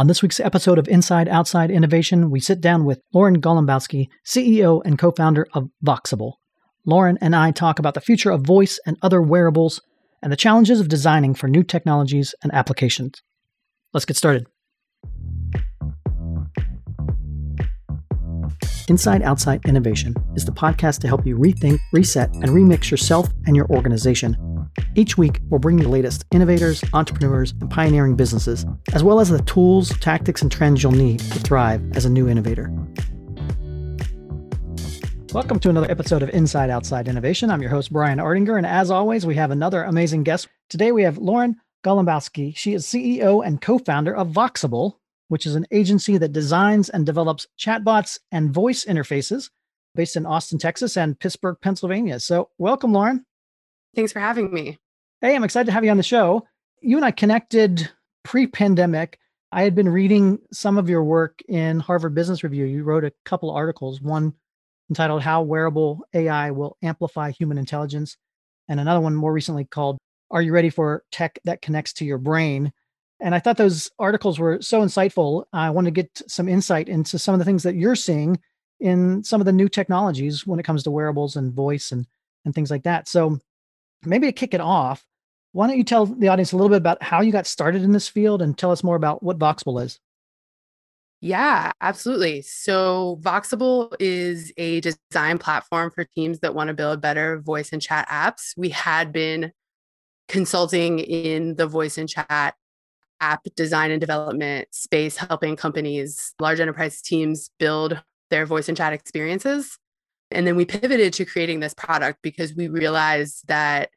On this week's episode of Inside Outside Innovation, we sit down with Lauren Golembiewski, CEO and co founder of Voxable. Lauren and I talk about the future of voice and other wearables and the challenges of designing for new technologies and applications. Let's get started. Inside Outside Innovation is the podcast to help you rethink, reset, and remix yourself and your organization each week, we'll bring you the latest innovators, entrepreneurs, and pioneering businesses, as well as the tools, tactics, and trends you'll need to thrive as a new innovator. Welcome to another episode of Inside Outside Innovation. I'm your host, Brian Ardinger, and as always, we have another amazing guest. Today, we have Lauren Golembiewski. She is CEO and co founder of Voxable, which is an agency that designs and develops chatbots and voice interfaces based in Austin, Texas, and Pittsburgh, Pennsylvania. So, welcome, Lauren. Thanks for having me. Hey, I'm excited to have you on the show. You and I connected pre pandemic. I had been reading some of your work in Harvard Business Review. You wrote a couple articles, one entitled How Wearable AI Will Amplify Human Intelligence, and another one more recently called Are You Ready for Tech That Connects to Your Brain? And I thought those articles were so insightful. I want to get some insight into some of the things that you're seeing in some of the new technologies when it comes to wearables and voice and, and things like that. So maybe to kick it off, why don't you tell the audience a little bit about how you got started in this field and tell us more about what Voxable is? Yeah, absolutely. So, Voxable is a design platform for teams that want to build better voice and chat apps. We had been consulting in the voice and chat app design and development space, helping companies, large enterprise teams build their voice and chat experiences. And then we pivoted to creating this product because we realized that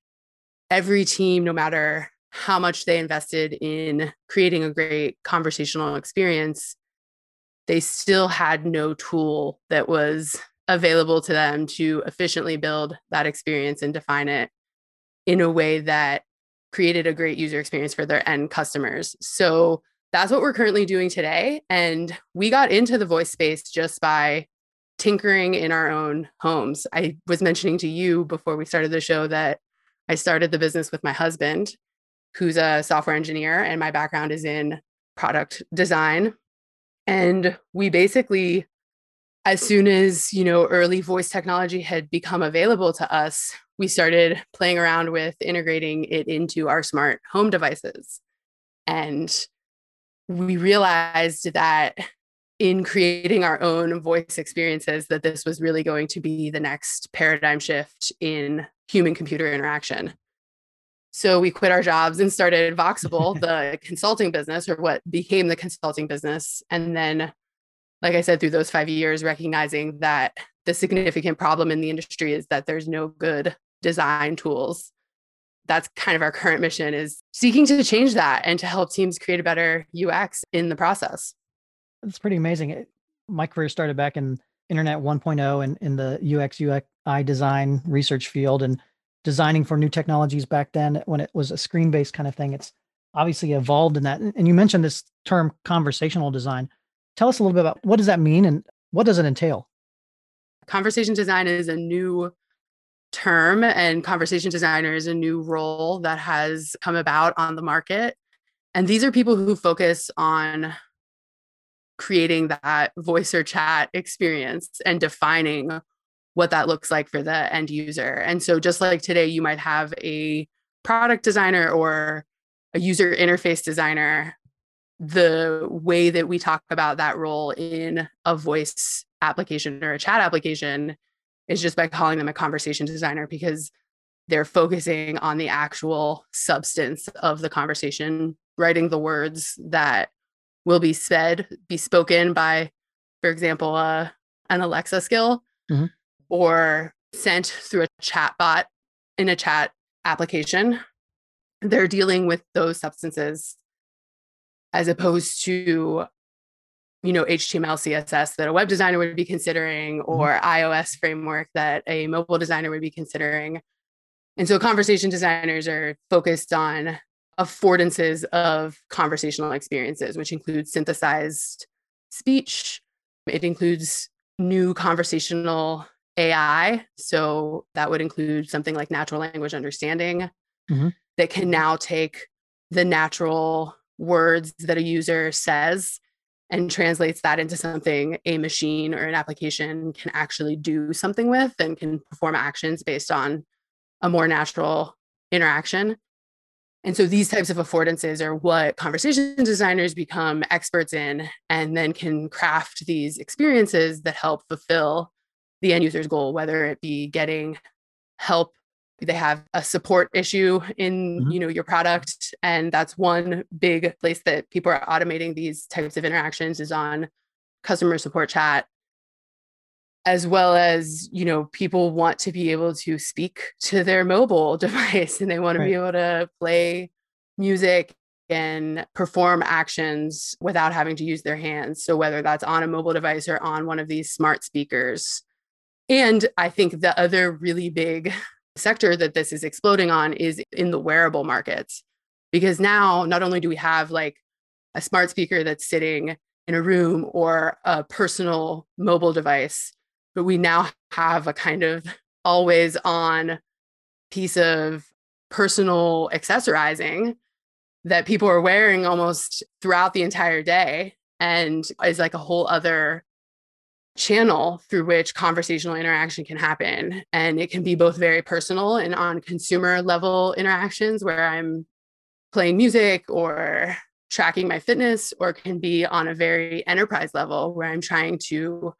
every team, no matter how much they invested in creating a great conversational experience, they still had no tool that was available to them to efficiently build that experience and define it in a way that created a great user experience for their end customers. So that's what we're currently doing today. And we got into the voice space just by tinkering in our own homes. I was mentioning to you before we started the show that I started the business with my husband, who's a software engineer, and my background is in product design. And we basically, as soon as, you know, early voice technology had become available to us, we started playing around with integrating it into our smart home devices. And we realized that in creating our own voice experiences that this was really going to be the next paradigm shift in human computer interaction. So we quit our jobs and started Voxable, the consulting business, or what became the consulting business. And then, like I said, through those five years, recognizing that the significant problem in the industry is that there's no good design tools. That's kind of our current mission is seeking to change that and to help teams create a better UX in the process. It's pretty amazing. It, my career started back in Internet 1.0 and in the UX UI design research field and designing for new technologies back then when it was a screen based kind of thing. It's obviously evolved in that. And you mentioned this term conversational design. Tell us a little bit about what does that mean and what does it entail? Conversation design is a new term and conversation designer is a new role that has come about on the market. And these are people who focus on creating that voice or chat experience and defining what that looks like for the end user. And so, just like today, you might have a product designer or a user interface designer. The way that we talk about that role in a voice application or a chat application is just by calling them a conversation designer because they're focusing on the actual substance of the conversation, writing the words that will be said, be spoken by, for example, uh, an Alexa skill mm-hmm. or sent through a chat bot in a chat application. They're dealing with those substances as opposed to you know html css that a web designer would be considering mm-hmm. or mm-hmm. ios framework that a mobile designer would be considering and so conversation designers are focused on affordances of conversational experiences, which includes synthesized speech. It includes new conversational AI. So that would include something like natural language understanding mm-hmm. that can now take the natural words that a user says and translates that into something a machine or an application can actually do something with and can perform actions based on a more natural interaction. And so these types of affordances are what conversation designers become experts in and then can craft these experiences that help fulfill the end user's goal, whether it be getting help they have a support issue in mm-hmm. you know your product and that's one big place that people are automating these types of interactions is on customer support chat as well as you know people want to be able to speak to their mobile device and they want right. to be able to play music and perform actions without having to use their hands so whether that's on a mobile device or on one of these smart speakers and i think the other really big sector that this is exploding on is in the wearable markets. Because now, not only do we have like a smart speaker that's sitting in a room or a personal mobile device, but we now have a kind of always on piece of personal accessorizing that people are wearing almost throughout the entire day and is like a whole other channel through which conversational interaction can happen. And it can be both very personal and on consumer level interactions where I'm playing music or tracking my fitness, or can be on a very enterprise level where I'm trying to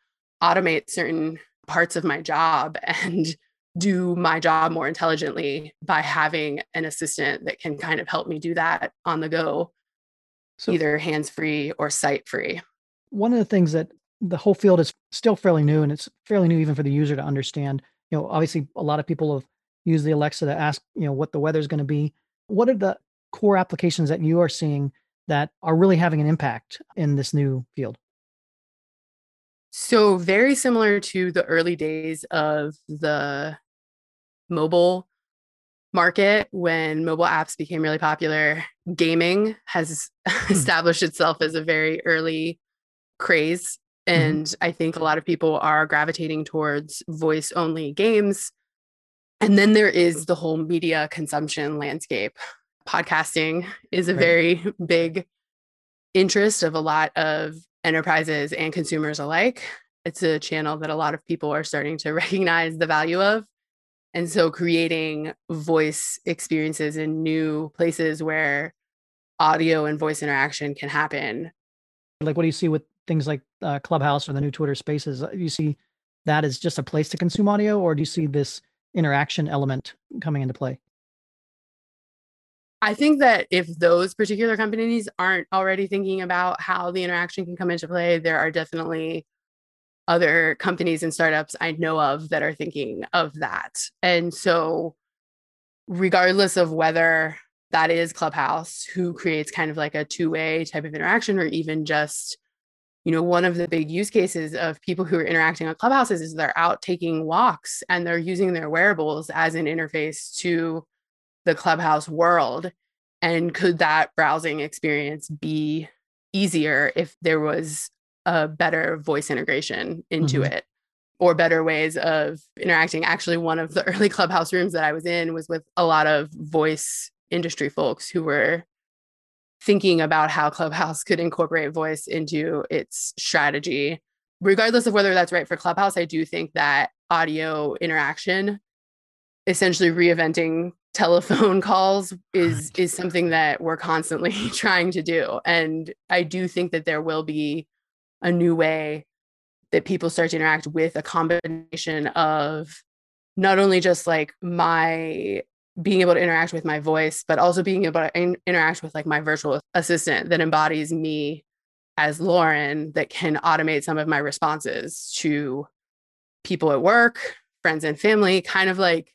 automate certain parts of my job and do my job more intelligently by having an assistant that can kind of help me do that on the go, so, either hands free or sight free. One of the things that the whole field is still fairly new and it's fairly new even for the user to understand. You know, obviously a lot of people have used the Alexa to ask, you know, what the weather is going to be. What are the core applications that you are seeing that are really having an impact in this new field? So, very similar to the early days of the mobile market when mobile apps became really popular, gaming has hmm. established itself as a very early craze. And mm-hmm. I think a lot of people are gravitating towards voice only games. And then there is the whole media consumption landscape. Podcasting is a right. very big interest of a lot of enterprises and consumers alike. It's a channel that a lot of people are starting to recognize the value of. And so creating voice experiences in new places where audio and voice interaction can happen. Like, what do you see with things like uh, Clubhouse or the new Twitter Spaces, uh, you see that as just a place to consume audio, or do you see this interaction element coming into play? I think that if those particular companies aren't already thinking about how the interaction can come into play, there are definitely other companies and startups I know of that are thinking of that. And so, regardless of whether that is Clubhouse, who creates kind of like a two way type of interaction, or even just you know, one of the big use cases of people who are interacting on clubhouses is they're out taking walks and they're using their wearables as an interface to the clubhouse world. And could that browsing experience be easier if there was a better voice integration into mm-hmm. it or better ways of interacting? Actually, one of the early clubhouse rooms that I was in was with a lot of voice industry folks who were thinking about how Clubhouse could incorporate voice into its strategy. Regardless of whether that's right for Clubhouse, I do think that audio interaction, essentially reinventing telephone calls is is something that we're constantly trying to do and i do think that there will be a new way that people start to interact with a combination of not only just like my being able to interact with my voice, but also being able to in- interact with like my virtual assistant that embodies me as Lauren that can automate some of my responses to people at work, friends and family, kind of like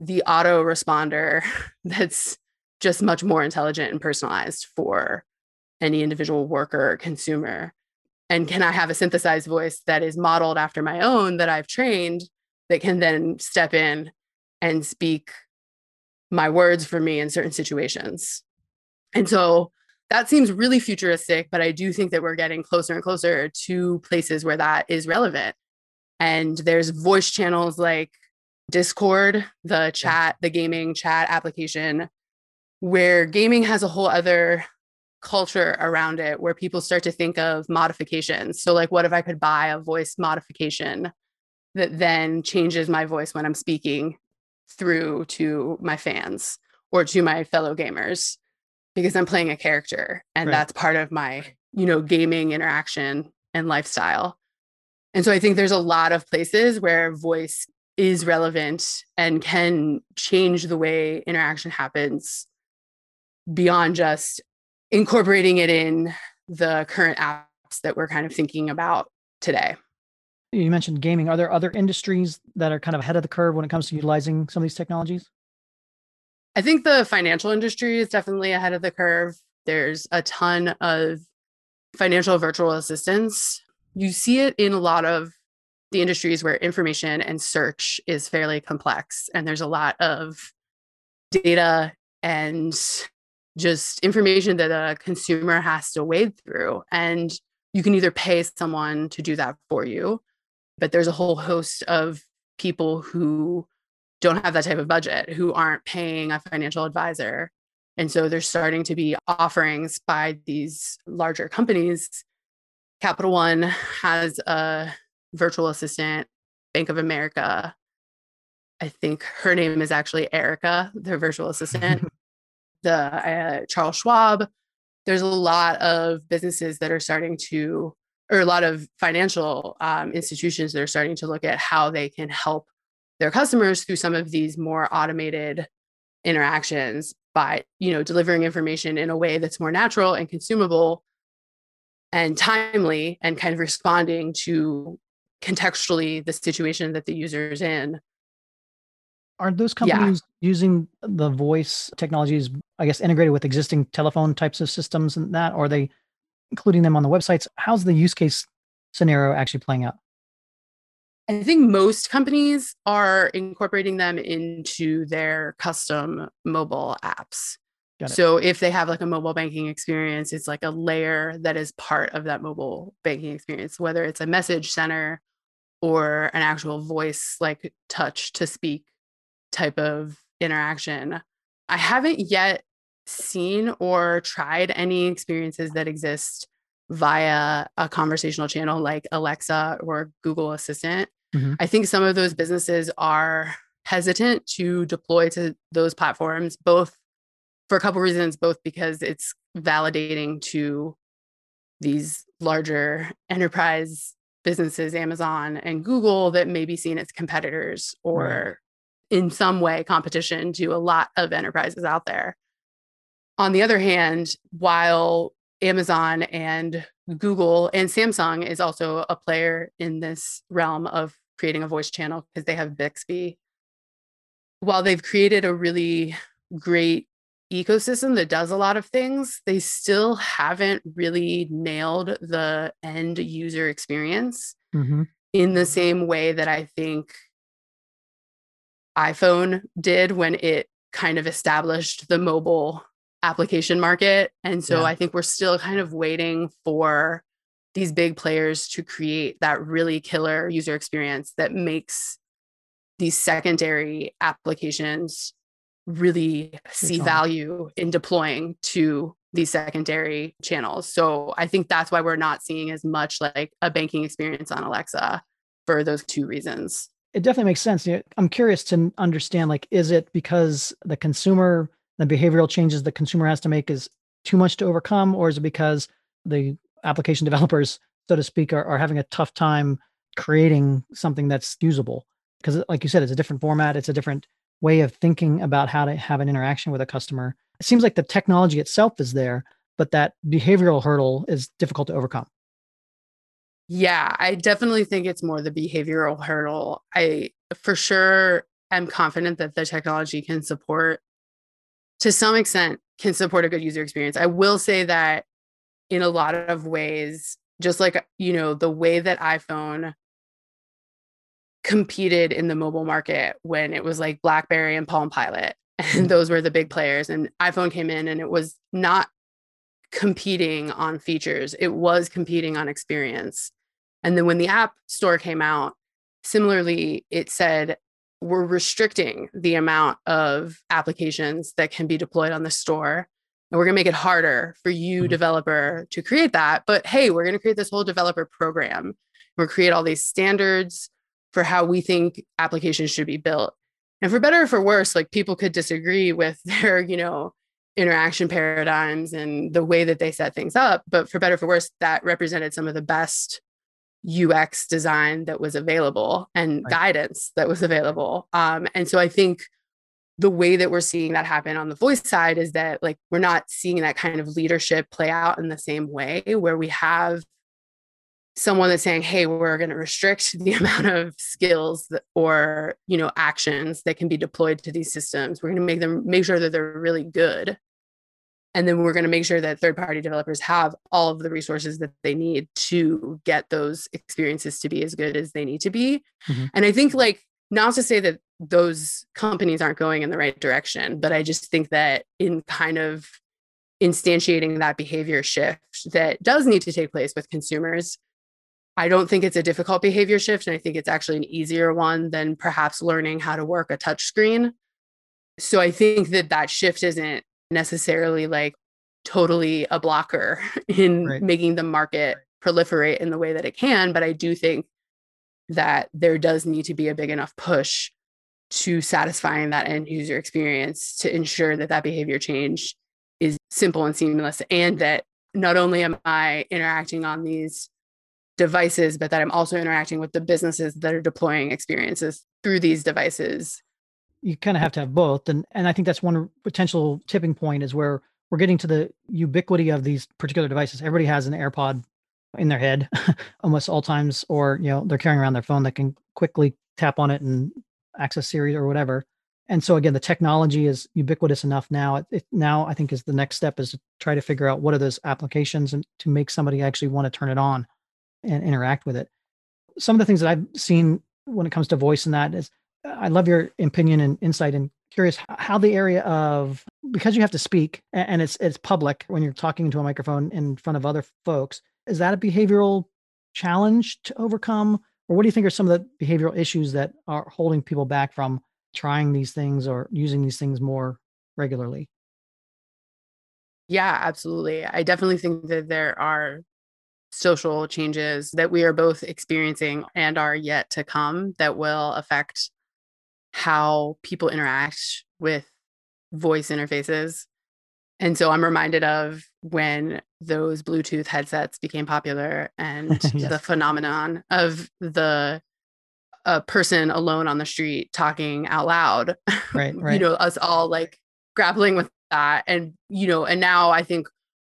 the auto responder that's just much more intelligent and personalized for any individual worker or consumer. And can I have a synthesized voice that is modeled after my own that I've trained that can then step in and speak my words for me in certain situations. And so that seems really futuristic, but I do think that we're getting closer and closer to places where that is relevant. And there's voice channels like Discord, the chat, the gaming chat application, where gaming has a whole other culture around it where people start to think of modifications. So, like, what if I could buy a voice modification that then changes my voice when I'm speaking through to my fans or to my fellow gamers because I'm playing a character and right. that's part of my, you know, gaming interaction and lifestyle. And so I think there's a lot of places where voice is relevant and can change the way interaction happens beyond just incorporating it in the current apps that we're kind of thinking about today. You mentioned gaming. Are there other industries that are kind of ahead of the curve when it comes to utilizing some of these technologies? I think the financial industry is definitely ahead of the curve. There's a ton of financial virtual assistants. You see it in a lot of the industries where information and search is fairly complex, and there's a lot of data and just information that a consumer has to wade through. And you can either pay someone to do that for you, but there's a whole host of people who don't have that type of budget, who aren't paying a financial advisor. And so there's starting to be offerings by these larger companies. Capital One has a virtual assistant, Bank of America. I think her name is actually Erica, their virtual assistant. the uh, Charles Schwab. There's a lot of businesses that are starting to, or a lot of financial um, institutions that are starting to look at how they can help their customers through some of these more automated interactions by, you know, delivering information in a way that's more natural and consumable and timely and kind of responding to contextually the situation that the user is in are those companies yeah. using the voice technologies, I guess, integrated with existing telephone types of systems and that? Or are they including them on the websites? How's the use case scenario actually playing out? I think most companies are incorporating them into their custom mobile apps. So if they have like a mobile banking experience, it's like a layer that is part of that mobile banking experience, whether it's a message center or an actual voice like touch to speak type of interaction. I haven't yet seen or tried any experiences that exist via a conversational channel like Alexa or Google Assistant. Mm-hmm. I think some of those businesses are hesitant to deploy to those platforms, both for a couple reasons, both because it's validating to these larger enterprise businesses, Amazon and Google, that may be seen as competitors or in some way competition to a lot of enterprises out there. On the other hand, while Amazon and Google and Samsung is also a player in this realm of creating a voice channel because they have Bixby. While they've created a really great ecosystem that does a lot of things, they still haven't really nailed the end user experience mm-hmm. in the same way that I think iPhone did when it kind of established the mobile application market. And so yeah. I think we're still kind of waiting for these big players to create that really killer user experience that makes these secondary applications really see value in deploying to these secondary channels. So I think that's why we're not seeing as much like a banking experience on Alexa for those two reasons it definitely makes sense. I'm curious to understand like, is it because the consumer, the behavioral changes the consumer has to make is too much to overcome, or is it because the application developers, so to speak, are, are having a tough time creating something that's usable? Because, uh, like you said, it's a different format, it's a different way of thinking about how to have an interaction with a customer. It seems like the technology itself is there, but that behavioral hurdle is difficult to overcome. Yeah, I definitely think it's more the behavioral hurdle. I for sure am confident that the technology can support to some extent can support a good user experience. I will say that in a lot of ways just like you know the way that iPhone competed in the mobile market when it was like BlackBerry and Palm Pilot and those were the big players and iPhone came in and it was not competing on features it was competing on experience and then when the app store came out, similarly, it said we're restricting the amount of applications that can be deployed on the store and we're going to make it harder for you, mm-hmm. developer, to create that. But hey, we're going to create this whole developer program. We'll create all these standards for how we think applications should be built. And for better or for worse, like people could disagree with their, you know, interaction paradigms and the way that they set things up. But for better or for worse, that represented some of the best UX design that was available and right. guidance that was available. Um, and so I think the way that we're seeing that happen on the voice side is that like we're not seeing that kind of leadership play out in the same way where we have someone that's saying hey we're going to restrict the amount of skills that, or you know actions that can be deployed to these systems we're going to make them make sure that they're really good and then we're going to make sure that third party developers have all of the resources that they need to get those experiences to be as good as they need to be mm-hmm. and i think like not to say that those companies aren't going in the right direction but i just think that in kind of instantiating that behavior shift that does need to take place with consumers I don't think it's a difficult behavior shift. And I think it's actually an easier one than perhaps learning how to work a touch screen. So I think that that shift isn't necessarily like totally a blocker in right. making the market proliferate in the way that it can. But I do think that there does need to be a big enough push to satisfying that end user experience to ensure that that behavior change is simple and seamless and that not only am I interacting on these devices, but that I'm also interacting with the businesses that are deploying experiences through these devices. You kind of have to have both. And and I think that's one potential tipping point is where we're getting to the ubiquity of these particular devices. Everybody has an AirPod in their head almost all times, or you know, they're carrying around their phone that can quickly tap on it and access Siri or whatever. And so again, the technology is ubiquitous enough now. It, it, now I think is the next step is to try to figure out what are those applications and to make somebody actually want to turn it on and interact with it. Some of the things that I've seen when it comes to voice and that is I love your opinion and insight and curious how the area of because you have to speak and it's it's public when you're talking into a microphone in front of other folks is that a behavioral challenge to overcome? Or what do you think are some of the behavioral issues that are holding people back from trying these things or using these things more regularly? Yeah absolutely. I definitely think that there are social changes that we are both experiencing and are yet to come that will affect how people interact with voice interfaces. And so I'm reminded of when those Bluetooth headsets became popular and yes. the phenomenon of the a person alone on the street talking out loud. Right, right. you know, us all like grappling with that. And, you know, and now I think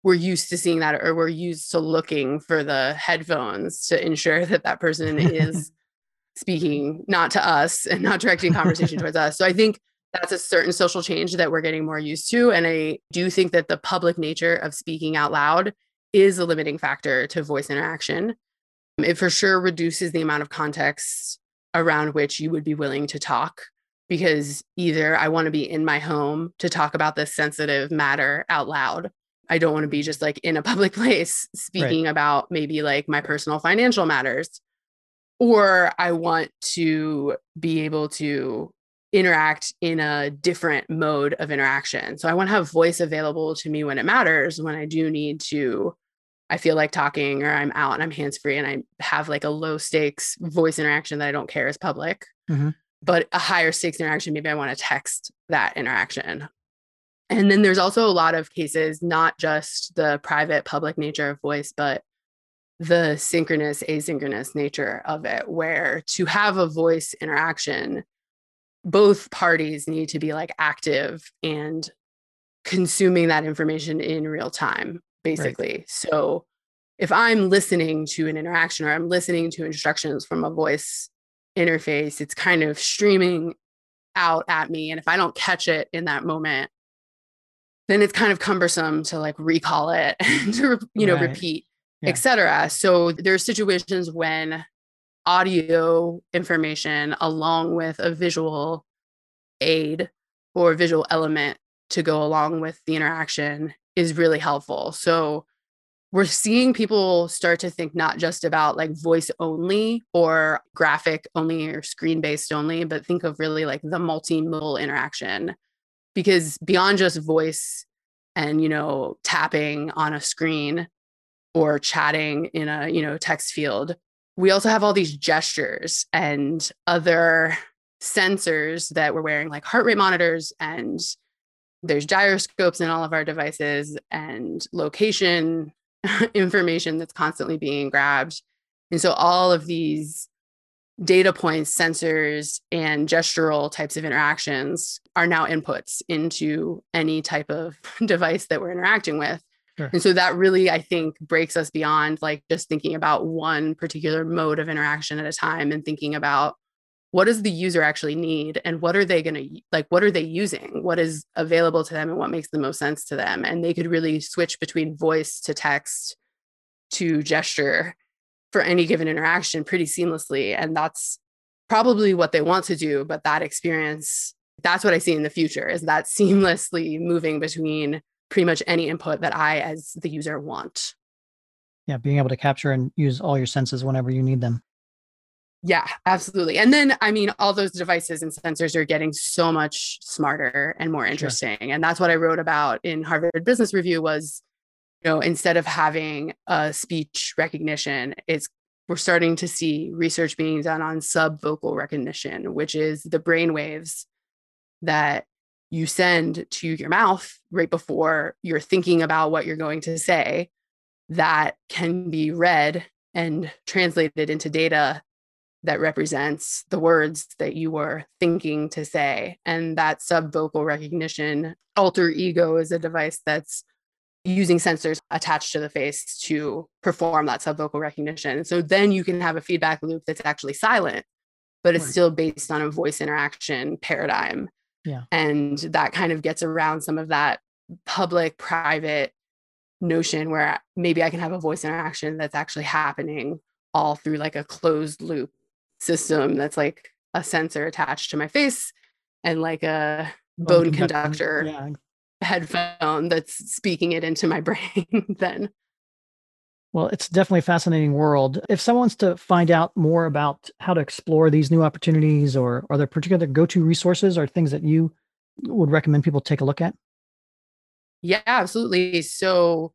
we're used to seeing that or we're used to looking for the headphones to ensure that that person is speaking not to us and not directing conversation towards us so i think that's a certain social change that we're getting more used to and i do think that the public nature of speaking out loud is a limiting factor to voice interaction it for sure reduces the amount of context around which you would be willing to talk because either I want to be in my home to talk about this sensitive matter out loud I don't want to be just like in a public place speaking right. about maybe like my personal financial matters. Or I want to be able to interact in a different mode of interaction. So I want to have voice available to me when it matters, when I do need to, I feel like talking or I'm out and I'm hands free and I have like a low stakes voice interaction that I don't care is public. Mm-hmm. But a higher stakes interaction, maybe I want to text that interaction and then there's also a lot of cases, not just the private public nature of voice, but the synchronous, asynchronous nature of it, where to have a voice interaction, both parties need to be like active and consuming that information in real time, basically. Right. So if I'm listening to an interaction or I'm listening to instructions from a voice interface, it's kind of streaming out at me. And if I don't catch it in that moment, then it's kind of cumbersome to like recall it and to you know right. repeat etc so there's situations when audio information along with a visual aid or visual element to go along with the interaction is really helpful. So we're seeing people start to think not just about like voice only or graphic only or screen based only but think of really like the multimodal interaction. Because beyond just voice and you know tapping on a screen or chatting in a you know text field we also have all these gestures and other sensors that we're wearing like heart rate monitors and there's gyroscopes in all of our devices and location information that's constantly being grabbed and so all of these data points, sensors, and gestural types of interactions are now inputs into any type of device that we're interacting with. And so that really, I think, breaks us beyond like just thinking about one particular mode of interaction at a time and thinking about what does the user actually need and what are they going to like what are they using what is available to them and what makes the most sense to them and they could really switch between voice to text to gesture for any given interaction pretty seamlessly. And that's probably what they want to do. But that experience, that's what I see in the future is that seamlessly moving between pretty much any input that I, as the user, want. Yeah, being able to capture and use all your senses whenever you need them. Yeah, absolutely. And then, I mean, all those devices and sensors are getting so much smarter and more interesting. Sure. And that's what I wrote about in Harvard Business Review was you know instead of having a speech recognition it's we're starting to see research being done on subvocal recognition which is the brain waves that you send to your mouth right before you're thinking about what you're going to say that can be read and translated into data that represents the words that you were thinking to say. And that subvocal recognition, alter ego is a device that's using sensors attached to the face to perform that subvocal recognition. So then you can have a feedback loop that's actually silent, but it's right. still based on a voice interaction paradigm. Yeah. And that kind of gets around some of that public private notion where maybe I can have a voice interaction that's actually happening all through like a closed loop system that's like a sensor attached to my face and like a bone, bone conductor, conductor yeah headphone that's speaking it into my brain then. Well, it's definitely a fascinating world. If someone wants to find out more about how to explore these new opportunities, or are there particular go to resources or things that you would recommend people take a look at? Yeah, absolutely. So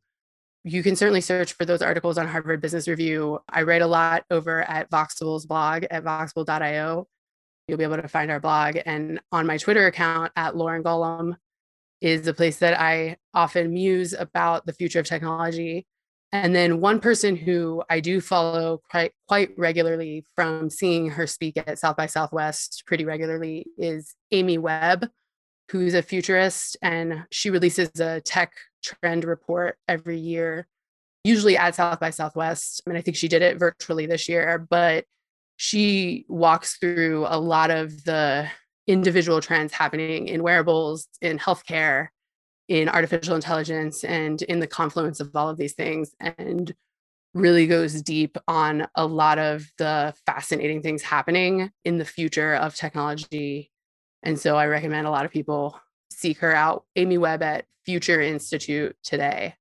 you can certainly search for those articles on Harvard Business Review. I write a lot over at Voxable's blog at voxable.io. You'll be able to find our blog. And on my Twitter account at Lauren Golub, is a place that I often muse about the future of technology. And then one person who I do follow quite quite regularly from seeing her speak at South by Southwest pretty regularly is Amy Webb, who's a futurist and she releases a tech trend report every year, usually at South by Southwest. I mean, I think she did it virtually this year, but she walks through a lot of the individual trends happening in wearables, in healthcare, in artificial intelligence, and in the confluence of all of these things, and really goes deep on a lot of the fascinating things happening in the future of technology. And so I recommend a lot of people seek her out, Amy Webb at Future Institute today.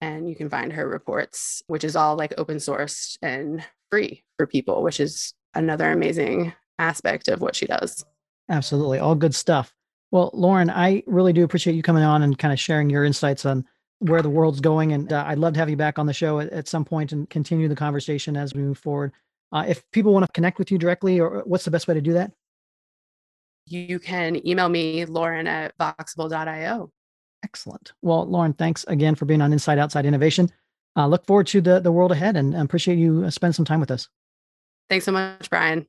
And you can find her reports, which is all like open source and free for people, which is another amazing aspect of what she does. Absolutely. All good stuff. Well, Lauren, I really do appreciate you coming on and kind of sharing your insights on where the world's going. And uh, I'd love to have you back on the show at, at, some point and continue the conversation as we move forward. Uh, if people want to connect with you directly, or what's the best way to do that? You can email me, Lauren at voxable.io. Excellent. Well, Lauren, thanks again for being on Inside Outside Innovation. Uh, look forward to the, the world ahead and appreciate you uh, spending some time with us. Thanks so much, Brian.